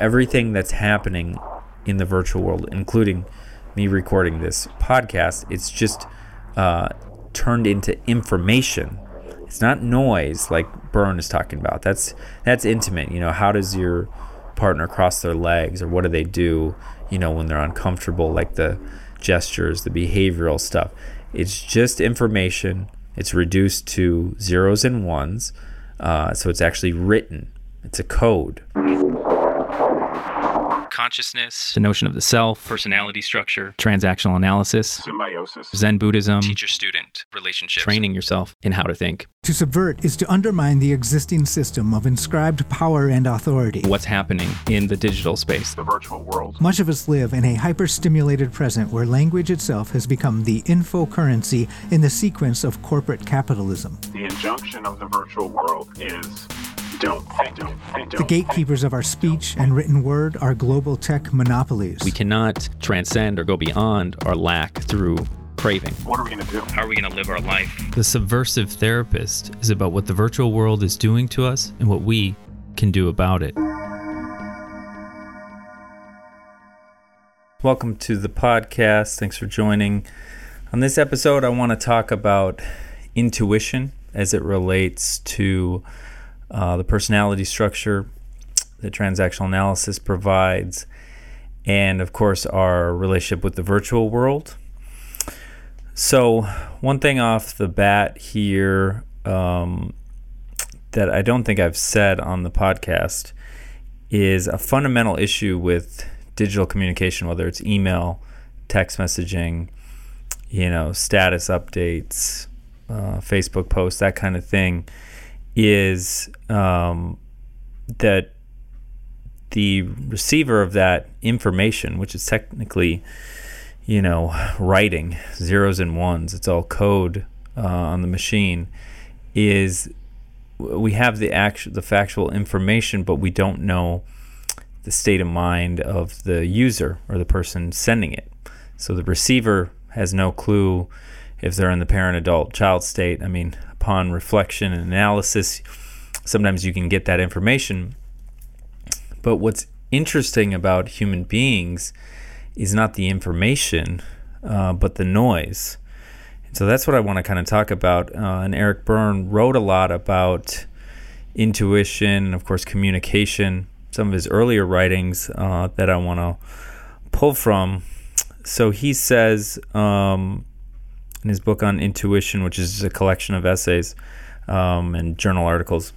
Everything that's happening in the virtual world, including me recording this podcast, it's just uh, turned into information. It's not noise like Berne is talking about. That's that's intimate. You know, how does your partner cross their legs, or what do they do? You know, when they're uncomfortable, like the gestures, the behavioral stuff. It's just information. It's reduced to zeros and ones, uh, so it's actually written. It's a code consciousness, the notion of the self, personality structure, transactional analysis, symbiosis, Zen Buddhism, teacher student relationships, training yourself in how to think. To subvert is to undermine the existing system of inscribed power and authority. What's happening in the digital space, the virtual world. Much of us live in a hyper-stimulated present where language itself has become the info currency in the sequence of corporate capitalism. The injunction of the virtual world is don't think, don't think, The gatekeepers of our speech and written word are global tech monopolies. We cannot transcend or go beyond our lack through craving. What are we going to do? How are we going to live our life? The Subversive Therapist is about what the virtual world is doing to us and what we can do about it. Welcome to the podcast. Thanks for joining. On this episode, I want to talk about intuition as it relates to uh, the personality structure that transactional analysis provides, and of course, our relationship with the virtual world. So, one thing off the bat here um, that I don't think I've said on the podcast is a fundamental issue with digital communication, whether it's email, text messaging, you know, status updates, uh, Facebook posts, that kind of thing is um, that the receiver of that information, which is technically, you know, writing zeros and ones, it's all code uh, on the machine, is we have the actual, the factual information, but we don't know the state of mind of the user or the person sending it. So the receiver has no clue if they're in the parent adult child state. I mean, upon reflection and analysis, sometimes you can get that information. But what's interesting about human beings is not the information, uh, but the noise. So that's what I want to kind of talk about. Uh, and Eric Berne wrote a lot about intuition of course, communication. Some of his earlier writings uh, that I want to pull from. So he says, um, in his book on intuition, which is a collection of essays um, and journal articles.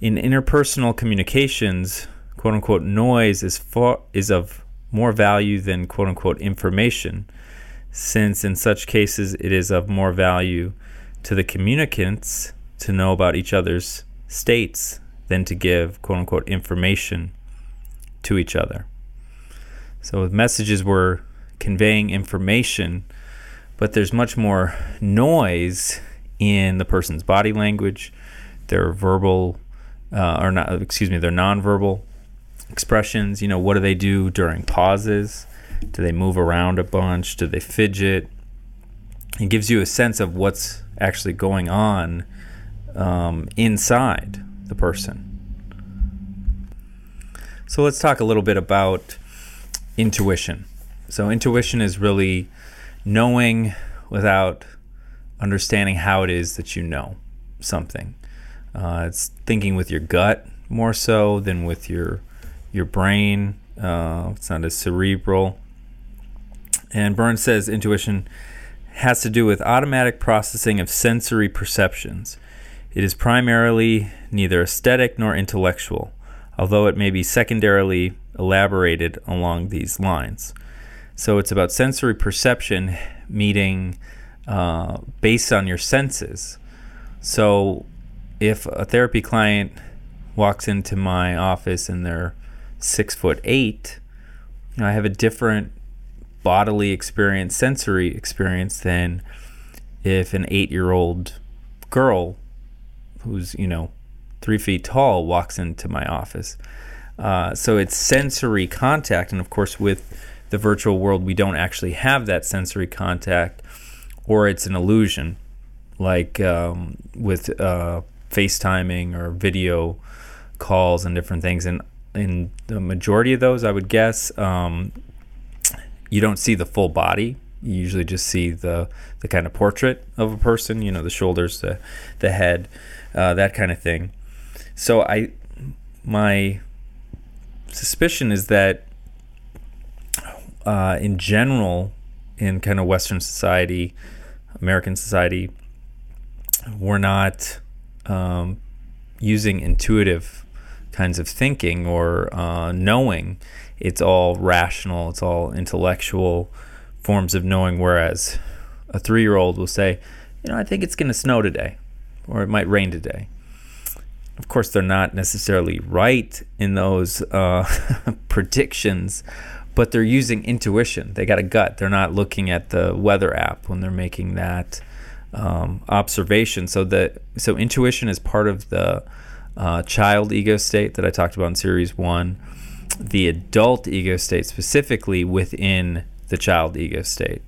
In interpersonal communications, quote unquote, noise is, is of more value than quote unquote information, since in such cases it is of more value to the communicants to know about each other's states than to give quote unquote information to each other. So, with messages, we're conveying information but there's much more noise in the person's body language, their verbal, uh, or not, excuse me, their nonverbal expressions. You know, what do they do during pauses? Do they move around a bunch? Do they fidget? It gives you a sense of what's actually going on um, inside the person. So let's talk a little bit about intuition. So, intuition is really knowing without understanding how it is that you know something. Uh, it's thinking with your gut more so than with your your brain. Uh, it's not as cerebral. And Burns says intuition has to do with automatic processing of sensory perceptions. It is primarily neither aesthetic nor intellectual, although it may be secondarily elaborated along these lines. So it's about sensory perception meeting uh, based on your senses. So if a therapy client walks into my office and they're six foot eight, I have a different bodily experience, sensory experience than if an eight year old girl who's, you know, three feet tall walks into my office. Uh, so it's sensory contact. And of course, with the virtual world, we don't actually have that sensory contact, or it's an illusion, like um, with uh, FaceTiming or video calls and different things. And in the majority of those, I would guess, um, you don't see the full body. You usually just see the the kind of portrait of a person. You know, the shoulders, the the head, uh, that kind of thing. So I, my suspicion is that, uh, in general, in kind of Western society, American society, we're not um, using intuitive kinds of thinking or uh, knowing. It's all rational, it's all intellectual forms of knowing. Whereas a three year old will say, you know, I think it's going to snow today, or it might rain today. Of course, they're not necessarily right in those uh, predictions, but they're using intuition. They got a gut. They're not looking at the weather app when they're making that um, observation. So that so intuition is part of the uh, child ego state that I talked about in series one. The adult ego state specifically within the child ego state.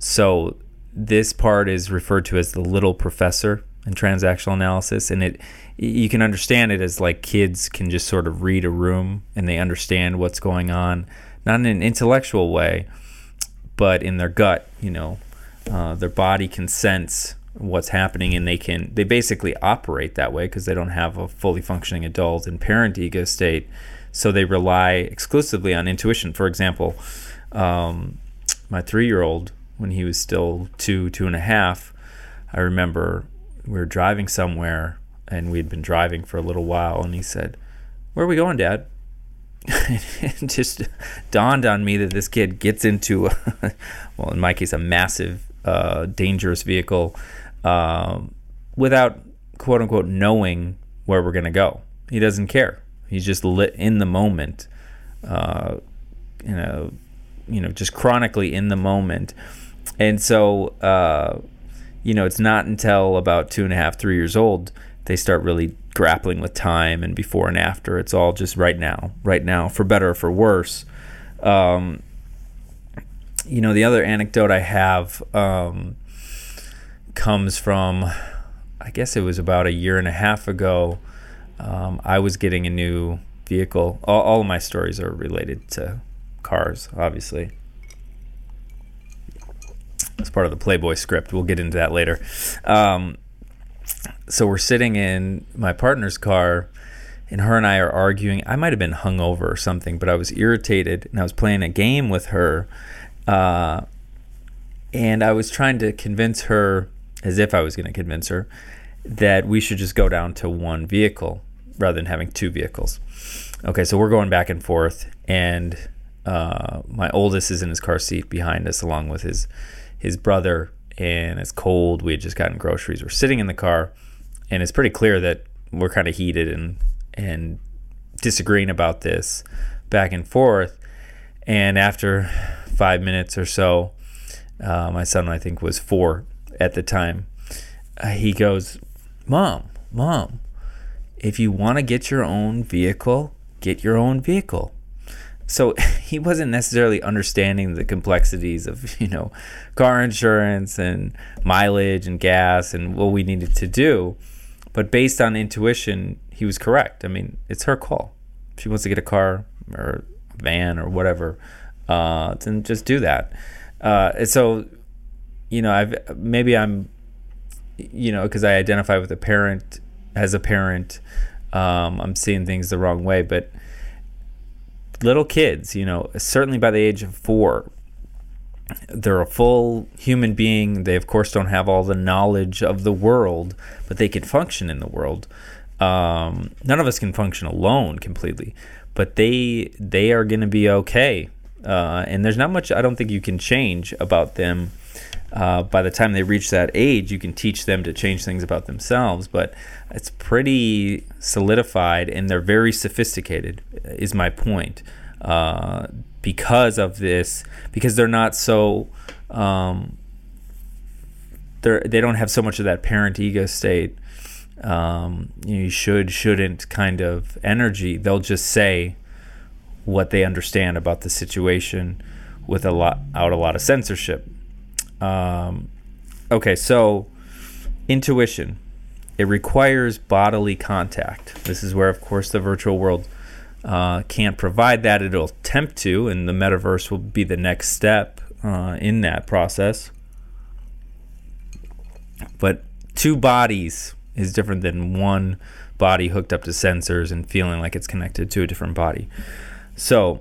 So this part is referred to as the little professor in transactional analysis, and it you can understand it as like kids can just sort of read a room and they understand what's going on, not in an intellectual way, but in their gut. You know, uh, their body can sense what's happening and they can they basically operate that way because they don't have a fully functioning adult and parent ego state so they rely exclusively on intuition for example um, my three-year-old when he was still two two and a half i remember we were driving somewhere and we'd been driving for a little while and he said where are we going dad it just dawned on me that this kid gets into well in my case a massive uh, dangerous vehicle um, without quote unquote knowing where we're going to go. He doesn't care. He's just lit in the moment, uh, you know, you know, just chronically in the moment. And so, uh, you know, it's not until about two and a half, three years old they start really grappling with time and before and after. It's all just right now, right now, for better or for worse. Um, you know, the other anecdote I have um, comes from, I guess it was about a year and a half ago. Um, I was getting a new vehicle. All, all of my stories are related to cars, obviously. It's part of the Playboy script. We'll get into that later. Um, so we're sitting in my partner's car, and her and I are arguing. I might have been hungover or something, but I was irritated, and I was playing a game with her. Uh, and I was trying to convince her, as if I was going to convince her, that we should just go down to one vehicle rather than having two vehicles. Okay, so we're going back and forth, and uh, my oldest is in his car seat behind us, along with his his brother. And it's cold. We had just gotten groceries. We're sitting in the car, and it's pretty clear that we're kind of heated and and disagreeing about this back and forth. And after five minutes or so, uh, my son, I think, was four at the time. Uh, he goes, Mom, Mom, if you want to get your own vehicle, get your own vehicle. So he wasn't necessarily understanding the complexities of, you know, car insurance and mileage and gas and what we needed to do. But based on intuition, he was correct. I mean, it's her call. If she wants to get a car or a van or whatever, uh, then just do that. Uh, and so, you know, I've maybe I'm, you know, because I identify with a parent as a parent, um, I'm seeing things the wrong way. But little kids, you know, certainly by the age of four, they're a full human being. They, of course, don't have all the knowledge of the world, but they can function in the world. Um, none of us can function alone completely, but they they are going to be okay uh, and there's not much I don't think you can change about them. Uh, by the time they reach that age, you can teach them to change things about themselves, but it's pretty solidified and they're very sophisticated, is my point. Uh, because of this, because they're not so, um, they're, they don't have so much of that parent ego state. Um, you should, shouldn't kind of energy. They'll just say, what they understand about the situation with a lot out a lot of censorship. Um, okay, so intuition. it requires bodily contact. This is where, of course, the virtual world uh, can't provide that. It'll attempt to, and the metaverse will be the next step uh, in that process. But two bodies is different than one body hooked up to sensors and feeling like it's connected to a different body. So,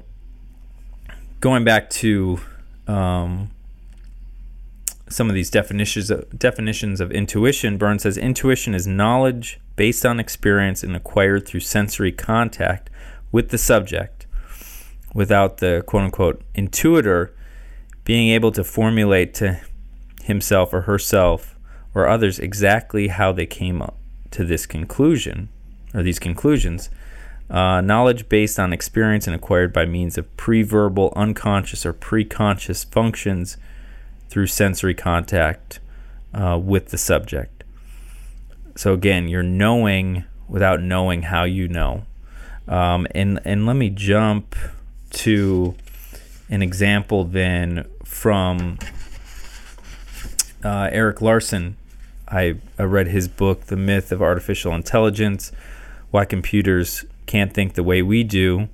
going back to um, some of these definitions of, definitions of intuition, Burns says intuition is knowledge based on experience and acquired through sensory contact with the subject, without the quote unquote intuitor being able to formulate to himself or herself or others exactly how they came up to this conclusion or these conclusions. Uh, knowledge based on experience and acquired by means of pre-verbal, unconscious, or pre-conscious functions through sensory contact uh, with the subject. So again, you're knowing without knowing how you know. Um, and and let me jump to an example then from uh, Erik Larson. I, I read his book, The Myth of Artificial Intelligence Why Computers Can't Think the Way We Do,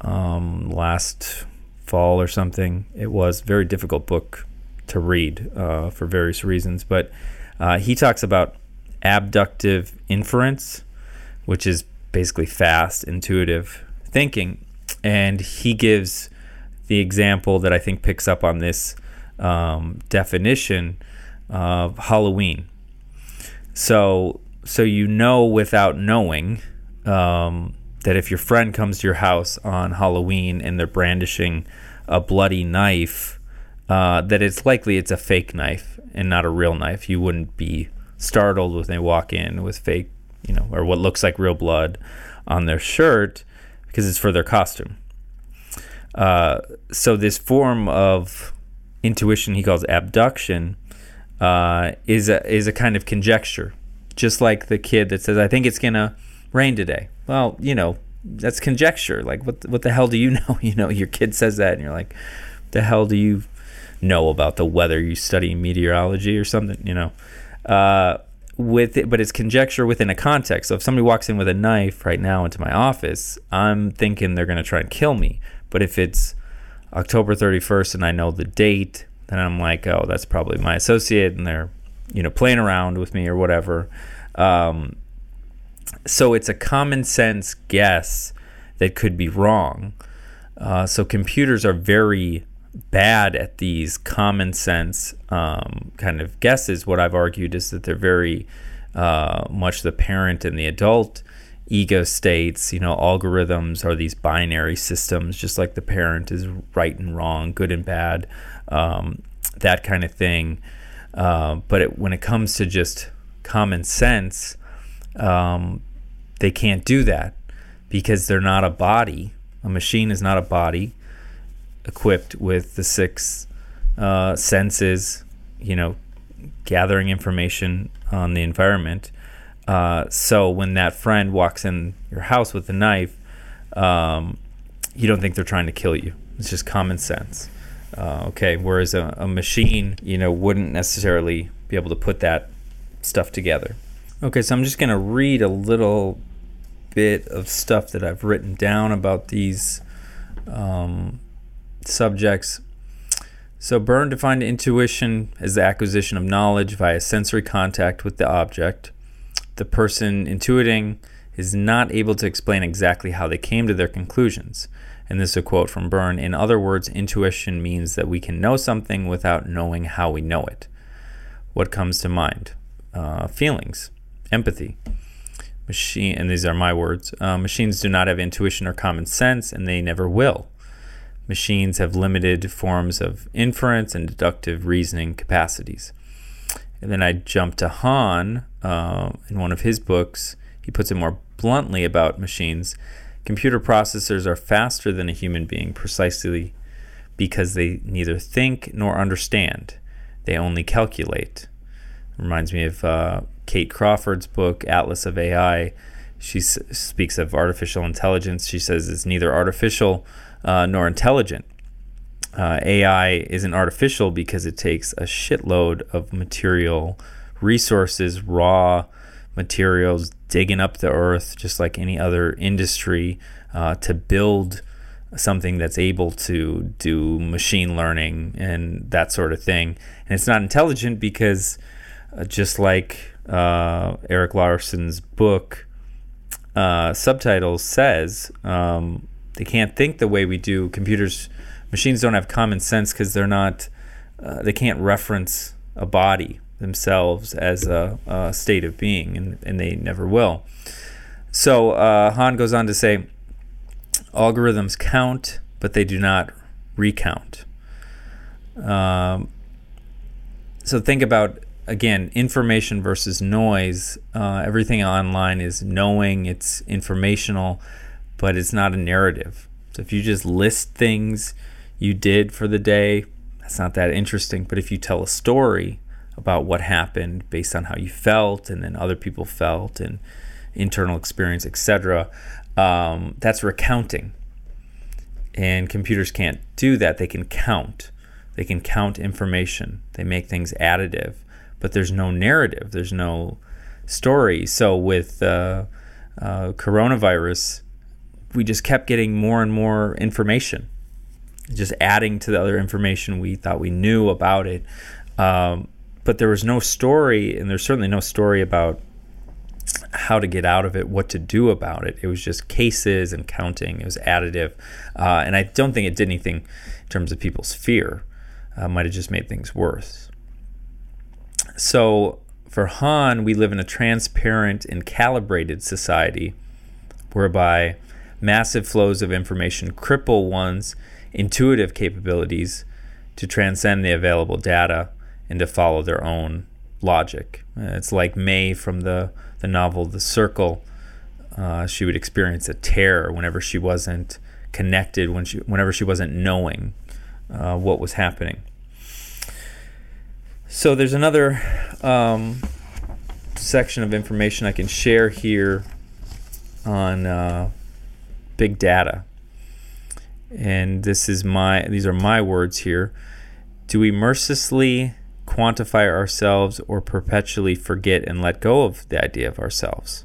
um, last fall or something. It was a very difficult book to read uh, for various reasons. But uh, he talks about abductive inference, which is basically fast, intuitive thinking. And he gives the example that I think picks up on this um, definition of Halloween. So, so you know without knowing um, that if your friend comes to your house on Halloween and they're brandishing a bloody knife, uh, that it's likely it's a fake knife and not a real knife. You wouldn't be startled when they walk in with fake, you know, or what looks like real blood on their shirt because it's for their costume. Uh, so this form of intuition he calls abduction uh, is a is a kind of conjecture, just like the kid that says, "I think it's gonna rain today." Well, you know, that's conjecture. Like, what what the hell do you know? You know, your kid says that, and you're like, "The hell do you know about the weather? You study meteorology or something?" You know. Uh, with it, but it's conjecture within a context. So if somebody walks in with a knife right now into my office, I'm thinking they're going to try and kill me. But if it's October 31st and I know the date, then I'm like, oh, that's probably my associate, and they're, you know, playing around with me or whatever. Um, so it's a common sense guess that could be wrong. Uh, so computers are very bad at these common sense um, kind of guesses. What I've argued is that they're very uh, much the parent and the adult ego states. You know, algorithms are these binary systems, just like the parent is right and wrong, good and bad, um, that kind of thing. Uh, but it, when it comes to just common sense, um, they can't do that because they're not a body. A machine is not a body equipped with the six uh, senses, you know, gathering information on the environment. Uh, so when that friend walks in your house with a knife, um, you don't think they're trying to kill you. It's just common sense. Uh, okay, whereas a, a, machine, you know, wouldn't necessarily be able to put that stuff together. Okay, so I'm just going to read a little bit of stuff that I've written down about these um, subjects. So, Berne defined intuition as the acquisition of knowledge via sensory contact with the object. The person intuiting is not able to explain exactly how they came to their conclusions. And this is a quote from Berne. In other words, intuition means that we can know something without knowing how we know it. What comes to mind? Uh, feelings, empathy. Machine, and these are my words. Uh, machines do not have intuition or common sense, and they never will machines have limited forms of inference and deductive reasoning capacities. And then I jump to Han uh, in one of his books. He puts it more bluntly about machines. Computer processors are faster than a human being precisely because they neither think nor understand. They only calculate. Reminds me of uh, Kate Crawford's book, Atlas of AI. She s- speaks of artificial intelligence. She says it's neither artificial uh, nor intelligent. Uh, AI isn't artificial because it takes a shitload of material resources, raw materials, digging up the earth, just like any other industry, uh, to build something that's able to do machine learning and that sort of thing. And it's not intelligent because, uh, just like uh, Erik Larson's book uh, subtitles says, um, they can't think the way we do. Computers, machines don't have common sense because they're not, uh, they can't reference a body themselves as a, a state of being, and, and they never will. So uh, Han goes on to say, algorithms count, but they do not recount. Um, so think about again information versus noise. Uh, everything online is knowing, it's informational, but it's not a narrative. So if you just list things you did for the day, that's not that interesting. But if you tell a story about what happened based on how you felt and then other people felt and internal experience, etc., um, that's recounting. And computers can't do that. They can count. They can count information. They make things additive, but there's no narrative. There's no story. So with uh, uh, coronavirus, we just kept getting more and more information, just adding to the other information we thought we knew about it. Um, but there was no story, and there's certainly no story about how to get out of it, what to do about it. It was just cases and counting. It was additive, uh, and I don't think it did anything in terms of people's fear. Uh, might have just made things worse. So for Han, we live in a transparent and calibrated society, whereby massive flows of information cripple one's intuitive capabilities to transcend the available data and to follow their own logic. Uh, it's like Mae from the, the novel The Circle. Uh, she would experience a terror whenever she wasn't connected, when she, whenever she wasn't knowing uh, what was happening. So there's another um, section of information I can share here on uh, big data, and this is my these are my words here. Do we mercilessly quantify ourselves or perpetually forget and let go of the idea of ourselves.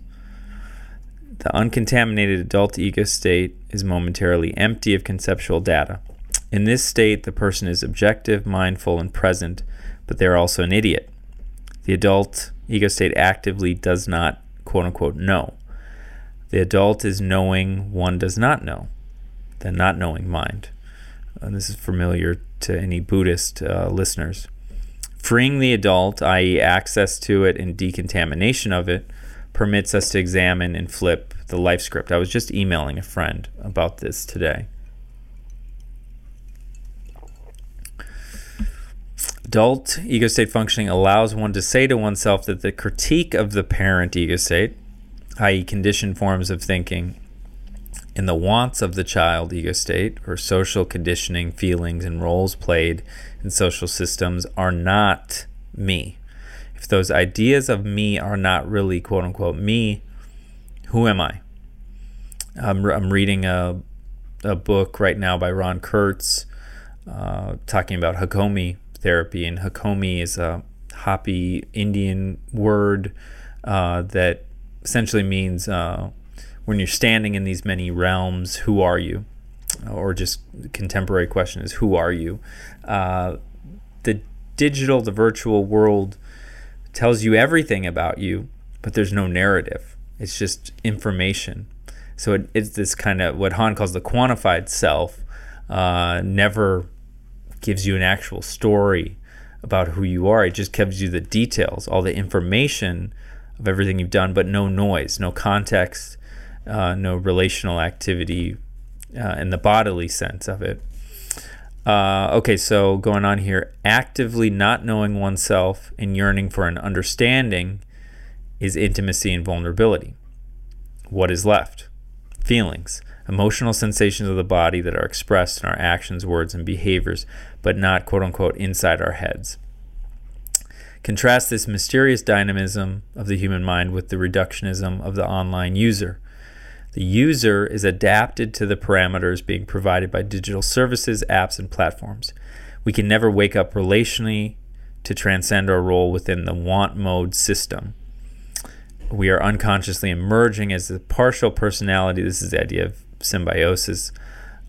The uncontaminated adult ego state is momentarily empty of conceptual data. In this state, the person is objective, mindful, and present, but they're also an idiot. The adult ego state actively does not, quote unquote, know. The adult is knowing one does not know, the not knowing mind. And this is familiar to any Buddhist uh, listeners. Freeing the adult, i.e., access to it and decontamination of it, permits us to examine and flip the life script. I was just emailing a friend about this today. Adult ego state functioning allows one to say to oneself that the critique of the parent ego state, i.e., conditioned forms of thinking, in the wants of the child ego state, or social conditioning, feelings, and roles played in social systems are not me. If those ideas of me are not really quote unquote me, who am I? I'm, I'm reading a, a book right now by Ron Kurtz uh, talking about Hakomi therapy, and Hakomi is a Hopi Indian word uh, that essentially means uh, when you're standing in these many realms, who are you? or just contemporary question is who are you? Uh, the digital, the virtual world tells you everything about you, but there's no narrative. It's just information. So it, it's this kind of what Han calls the quantified self. Uh, never gives you an actual story about who you are. It just gives you the details, all the information of everything you've done, but no noise, no context, uh, no relational activity uh, in the bodily sense of it. Uh, okay, so going on here, actively not knowing oneself and yearning for an understanding is intimacy and vulnerability. What is left? Feelings, emotional sensations of the body that are expressed in our actions, words, and behaviors, but not quote unquote inside our heads. Contrast this mysterious dynamism of the human mind with the reductionism of the online user. The user is adapted to the parameters being provided by digital services, apps, and platforms. We can never wake up relationally to transcend our role within the want mode system. we are unconsciously emerging as a partial personality. This is the idea of symbiosis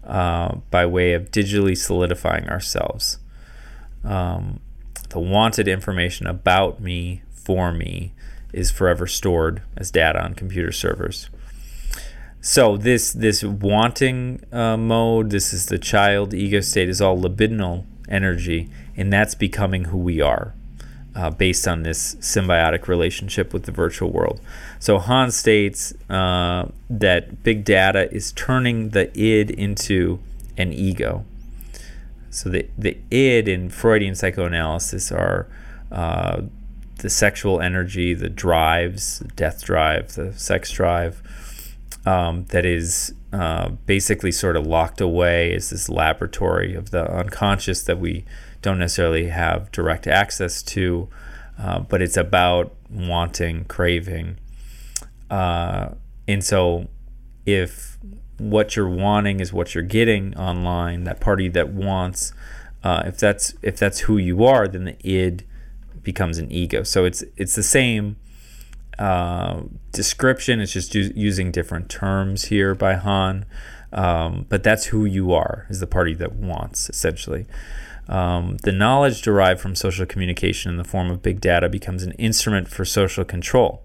uh, by way of digitally solidifying ourselves. Um, the wanted information about me for me is forever stored as data on computer servers. So this this wanting uh, mode, this is the child ego state, is all libidinal energy, and that's becoming who we are, uh, based on this symbiotic relationship with the virtual world. So Han states uh, that big data is turning the id into an ego. So the the id in Freudian psychoanalysis are uh, the sexual energy, the drives, the death drive, the sex drive, um, that is uh, basically sort of locked away as this laboratory of the unconscious that we don't necessarily have direct access to, uh, but it's about wanting, craving. Uh, and so if what you're wanting is what you're getting online, that party that wants, uh, if that's if that's who you are, then the id becomes an ego. So it's it's the same uh, description. It's just u- using different terms here by Han, Um, but that's who you are, is the party that wants, essentially. Um, the knowledge derived from social communication in the form of big data becomes an instrument for social control,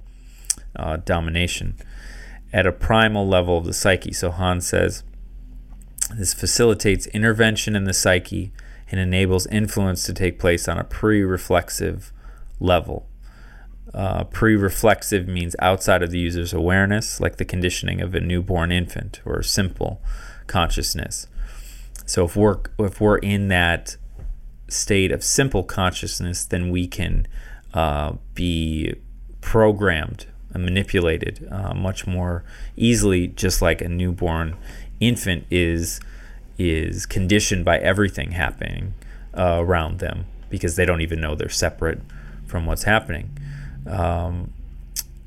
uh, domination, at a primal level of the psyche. So Han says this facilitates intervention in the psyche and enables influence to take place on a pre reflexive level. Uh, pre reflexive means outside of the user's awareness, like the conditioning of a newborn infant or simple consciousness. So if we're if we're in that state of simple consciousness, then we can uh, be programmed manipulated uh, much more easily, just like a newborn infant is is conditioned by everything happening uh, around them because they don't even know they're separate from what's happening. Um,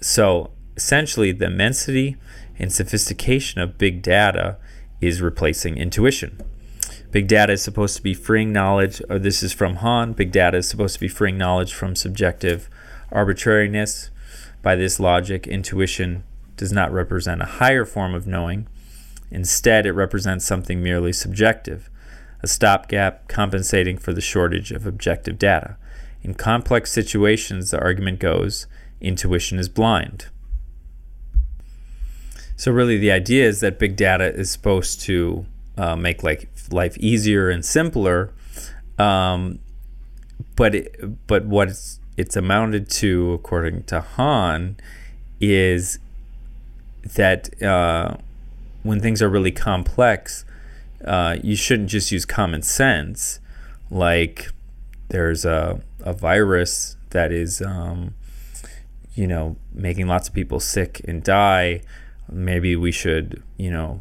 so essentially, the immensity and sophistication of big data is replacing intuition. Big data is supposed to be freeing knowledge, or this is from Han. Big data is supposed to be freeing knowledge from subjective arbitrariness. By this logic, intuition does not represent a higher form of knowing. Instead, it represents something merely subjective, a stopgap compensating for the shortage of objective data. In complex situations, the argument goes intuition is blind. So, really, the idea is that big data is supposed to uh, make like life easier and simpler. Um, but it, but what it's, it's amounted to, according to Han, is that uh, when things are really complex, uh, you shouldn't just use common sense. Like there's a, a virus that is, um, you know, making lots of people sick and die. Maybe we should, you know,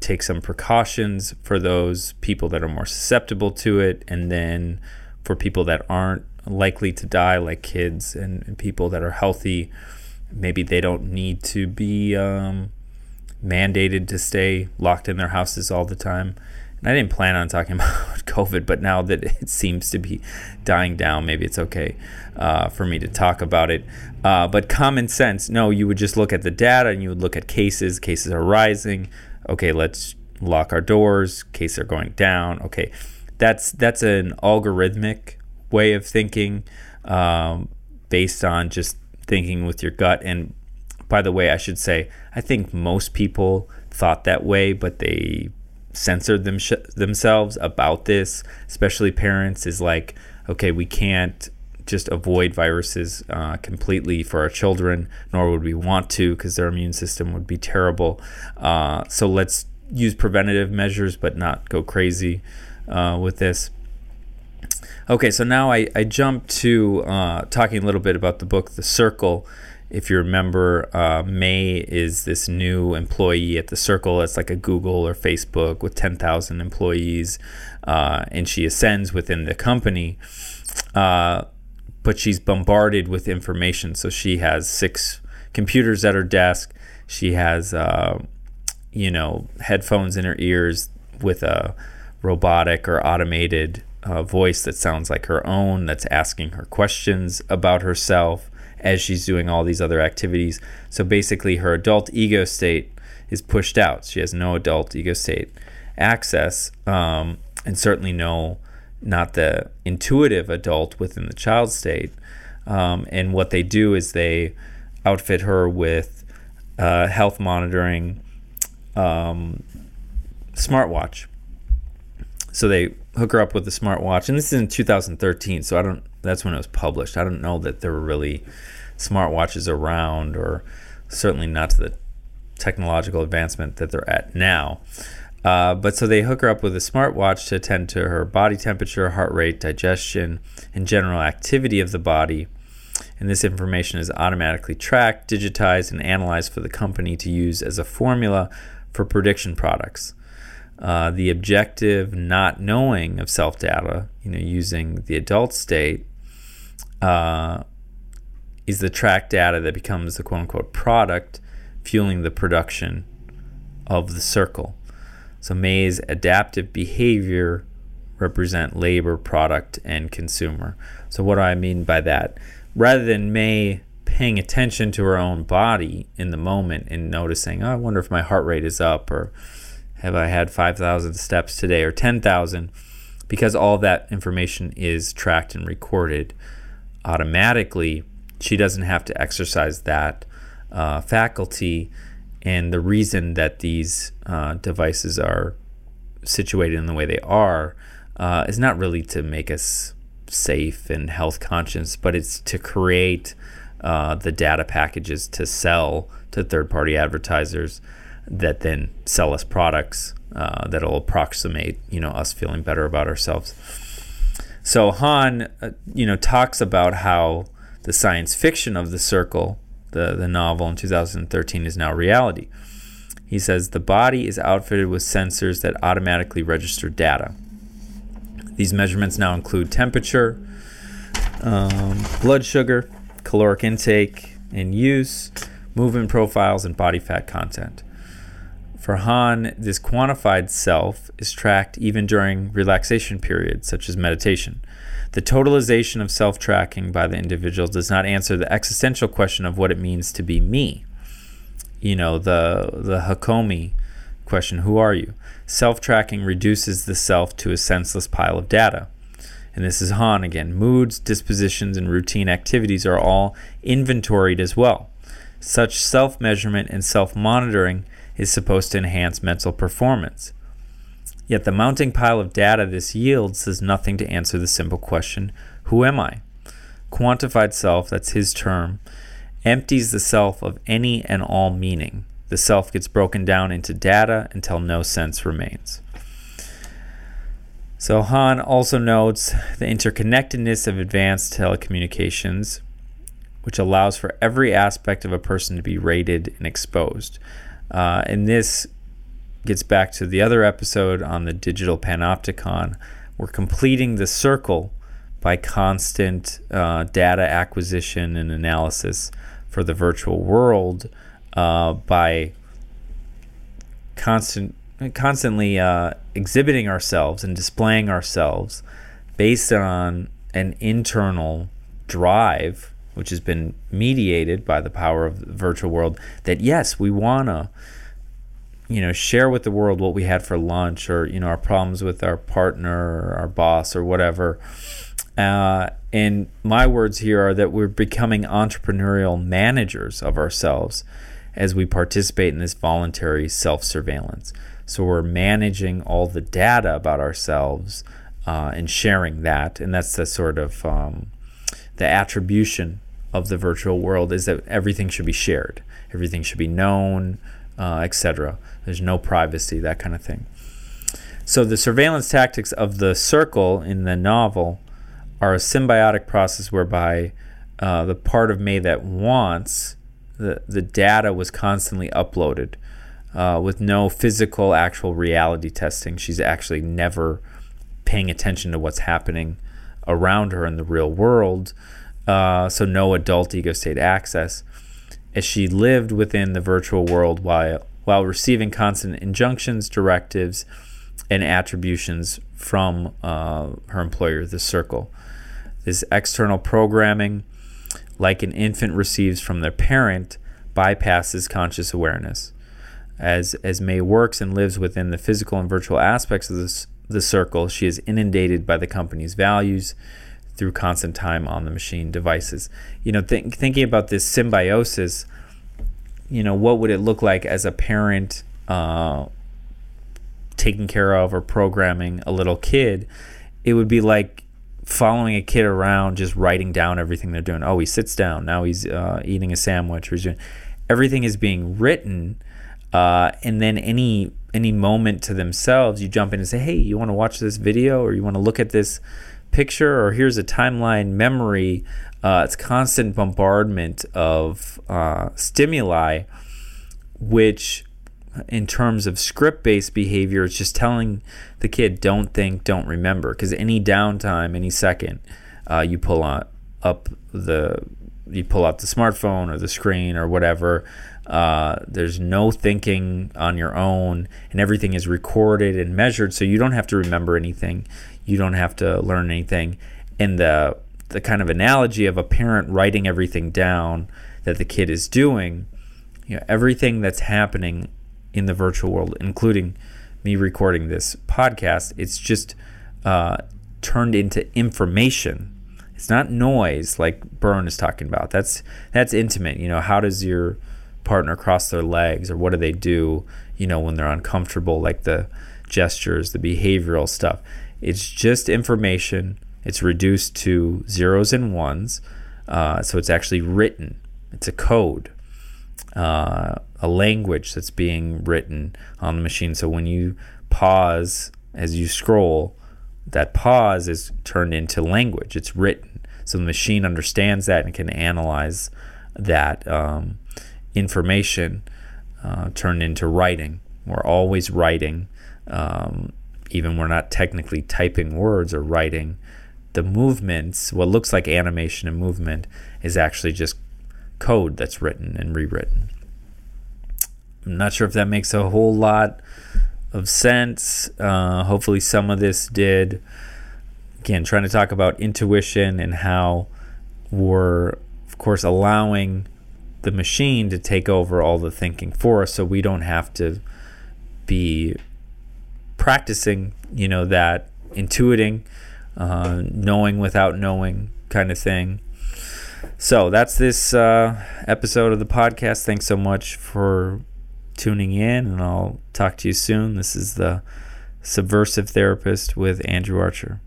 take some precautions for those people that are more susceptible to it. And then for people that aren't likely to die, like kids and, and people that are healthy, maybe they don't need to be um, mandated to stay locked in their houses all the time. And I didn't plan on talking about COVID, but now that it seems to be dying down, maybe it's okay uh, for me to talk about it. Uh, but common sense, no, you would just look at the data and you would look at cases. Cases are rising. Okay, let's lock our doors. Cases are going down. Okay, that's that's an algorithmic way of thinking, um, based on just thinking with your gut. And by the way, I should say, I think most people thought that way, but they censored them themselves about this, especially parents, is like, okay, we can't just avoid viruses uh, completely for our children, nor would we want to because their immune system would be terrible. Uh, so let's use preventative measures, but not go crazy uh, with this. Okay, so now I, I jump to uh, talking a little bit about the book The Circle. If you remember, uh, Mae is this new employee at the Circle. It's like a Google or Facebook with 10,000 employees, uh, and she ascends within the company. Uh, but she's bombarded with information. So she has six computers at her desk. She has, uh, you know, headphones in her ears with a robotic or automated uh, voice that sounds like her own, that's asking her questions about herself as she's doing all these other activities. So basically, her adult ego state is pushed out. She has no adult ego state access, um, and certainly no, not the intuitive adult within the child state. Um, and what they do is they outfit her with uh, health monitoring um, smartwatch. So they hook her up with a smartwatch, and this is in 2013. So I don't. That's when it was published. I don't know that there were really smartwatches around, or certainly not to the technological advancement that they're at now. Uh, but so they hook her up with a smartwatch to attend to her body temperature, heart rate, digestion, and general activity of the body. And this information is automatically tracked, digitized, and analyzed for the company to use as a formula for prediction products. Uh, the objective not knowing of self data, you know, using the adult state, uh, is the track data that becomes the quote unquote product fueling the production of the circle. So Mae's adaptive behavior represent labor, product, and consumer. So what do I mean by that? Rather than May paying attention to her own body in the moment and noticing, oh, I wonder if my heart rate is up or have I had 5,000 steps today or 10,000? Because all that information is tracked and recorded automatically, she doesn't have to exercise that uh, faculty. And the reason that these uh, devices are situated in the way they are uh, is not really to make us safe and health conscious, but it's to create uh, the data packages to sell to third party advertisers that then sell us products uh, that'll approximate you know us feeling better about ourselves. So Han, uh, you know, talks about how the science fiction of the circle the, the novel in 2013 is now reality. He says the body is outfitted with sensors that automatically register data. These measurements now include temperature, um, blood sugar, caloric intake and use, movement profiles, and body fat content. For Han, this quantified self is tracked even during relaxation periods, such as meditation. The totalization of self tracking by the individual does not answer the existential question of what it means to be me. You know, the, the Hakomi question who are you? Self tracking reduces the self to a senseless pile of data. And this is Han again. Moods, dispositions, and routine activities are all inventoried as well. Such self measurement and self monitoring is supposed to enhance mental performance. Yet the mounting pile of data this yields does nothing to answer the simple question Who am I? Quantified self, that's his term, empties the self of any and all meaning. The self gets broken down into data until no sense remains. So Han also notes the interconnectedness of advanced telecommunications, which allows for every aspect of a person to be rated and exposed. Uh, and this gets back to the other episode on the digital panopticon. We're completing the circle by constant uh, data acquisition and analysis for the virtual world uh, by constant constantly uh, exhibiting ourselves and displaying ourselves based on an internal drive which has been mediated by the power of the virtual world that yes we want to you know share with the world what we had for lunch or you know our problems with our partner or our boss or whatever. Uh, and my words here are that we're becoming entrepreneurial managers of ourselves as we participate in this voluntary self-surveillance. So we're managing all the data about ourselves uh, and sharing that. And that's the sort of um, the attribution of the virtual world is that everything should be shared everything should be known uh, etc. There's no privacy, that kind of thing. So the surveillance tactics of the circle in the novel are a symbiotic process whereby uh, the part of Mae that wants the, the data was constantly uploaded uh, with no physical actual reality testing. She's actually never paying attention to what's happening around her in the real world. Uh, so no adult ego state access as she lived within the virtual world while, while receiving constant injunctions, directives, and attributions from uh, her employer, the Circle. This external programming like an infant receives from their parent, bypasses conscious awareness. As, as Mae works and lives within the physical and virtual aspects of this, the circle, she is inundated by the company's values through constant time on the machine devices. You know, th- thinking about this symbiosis, you know, what would it look like as a parent uh, taking care of or programming a little kid? It would be like following a kid around, just writing down everything they're doing. Oh, he sits down. Now he's uh, eating a sandwich. Or he's doing, everything is being written uh, and then any any moment to themselves, you jump in and say, "Hey, you want to watch this video, or you want to look at this picture, or here's a timeline memory." Uh, it's constant bombardment of uh, stimuli, which, in terms of script-based behavior, it's just telling the kid, "Don't think, don't remember," because any downtime, any second, uh, you pull on up the you pull out the smartphone or the screen or whatever uh, there's no thinking on your own, and everything is recorded and measured, so you don't have to remember anything. You don't have to learn anything. And the the kind of analogy of a parent writing everything down that the kid is doing, you know, everything that's happening in the virtual world, including me recording this podcast, it's just uh, turned into information. It's not noise like Berne is talking about. That's that's intimate. You know, how does your partner cross their legs or what do they do you know when they're uncomfortable like the gestures the behavioral stuff it's just information. It's reduced to zeros and ones. Uh, so it's actually written. It's a code uh, a language that's being written on the machine. So when you pause as you scroll that pause is turned into language. It's written. So the machine understands that and can analyze that um, information uh, turned into writing. We're always writing, um, even we're not technically typing words or writing. The movements, what looks like animation and movement, is actually just code that's written and rewritten. I'm not sure if that makes a whole lot of sense. Uh, hopefully, some of this did. Again, trying to talk about intuition and how we're, of course, allowing the machine to take over all the thinking for us so we don't have to be practicing, you know, that intuiting, uh, knowing without knowing kind of thing. So that's this uh, episode of the podcast. Thanks so much for tuning in, and I'll talk to you soon. This is the Subversive Therapist with Andrew Archer.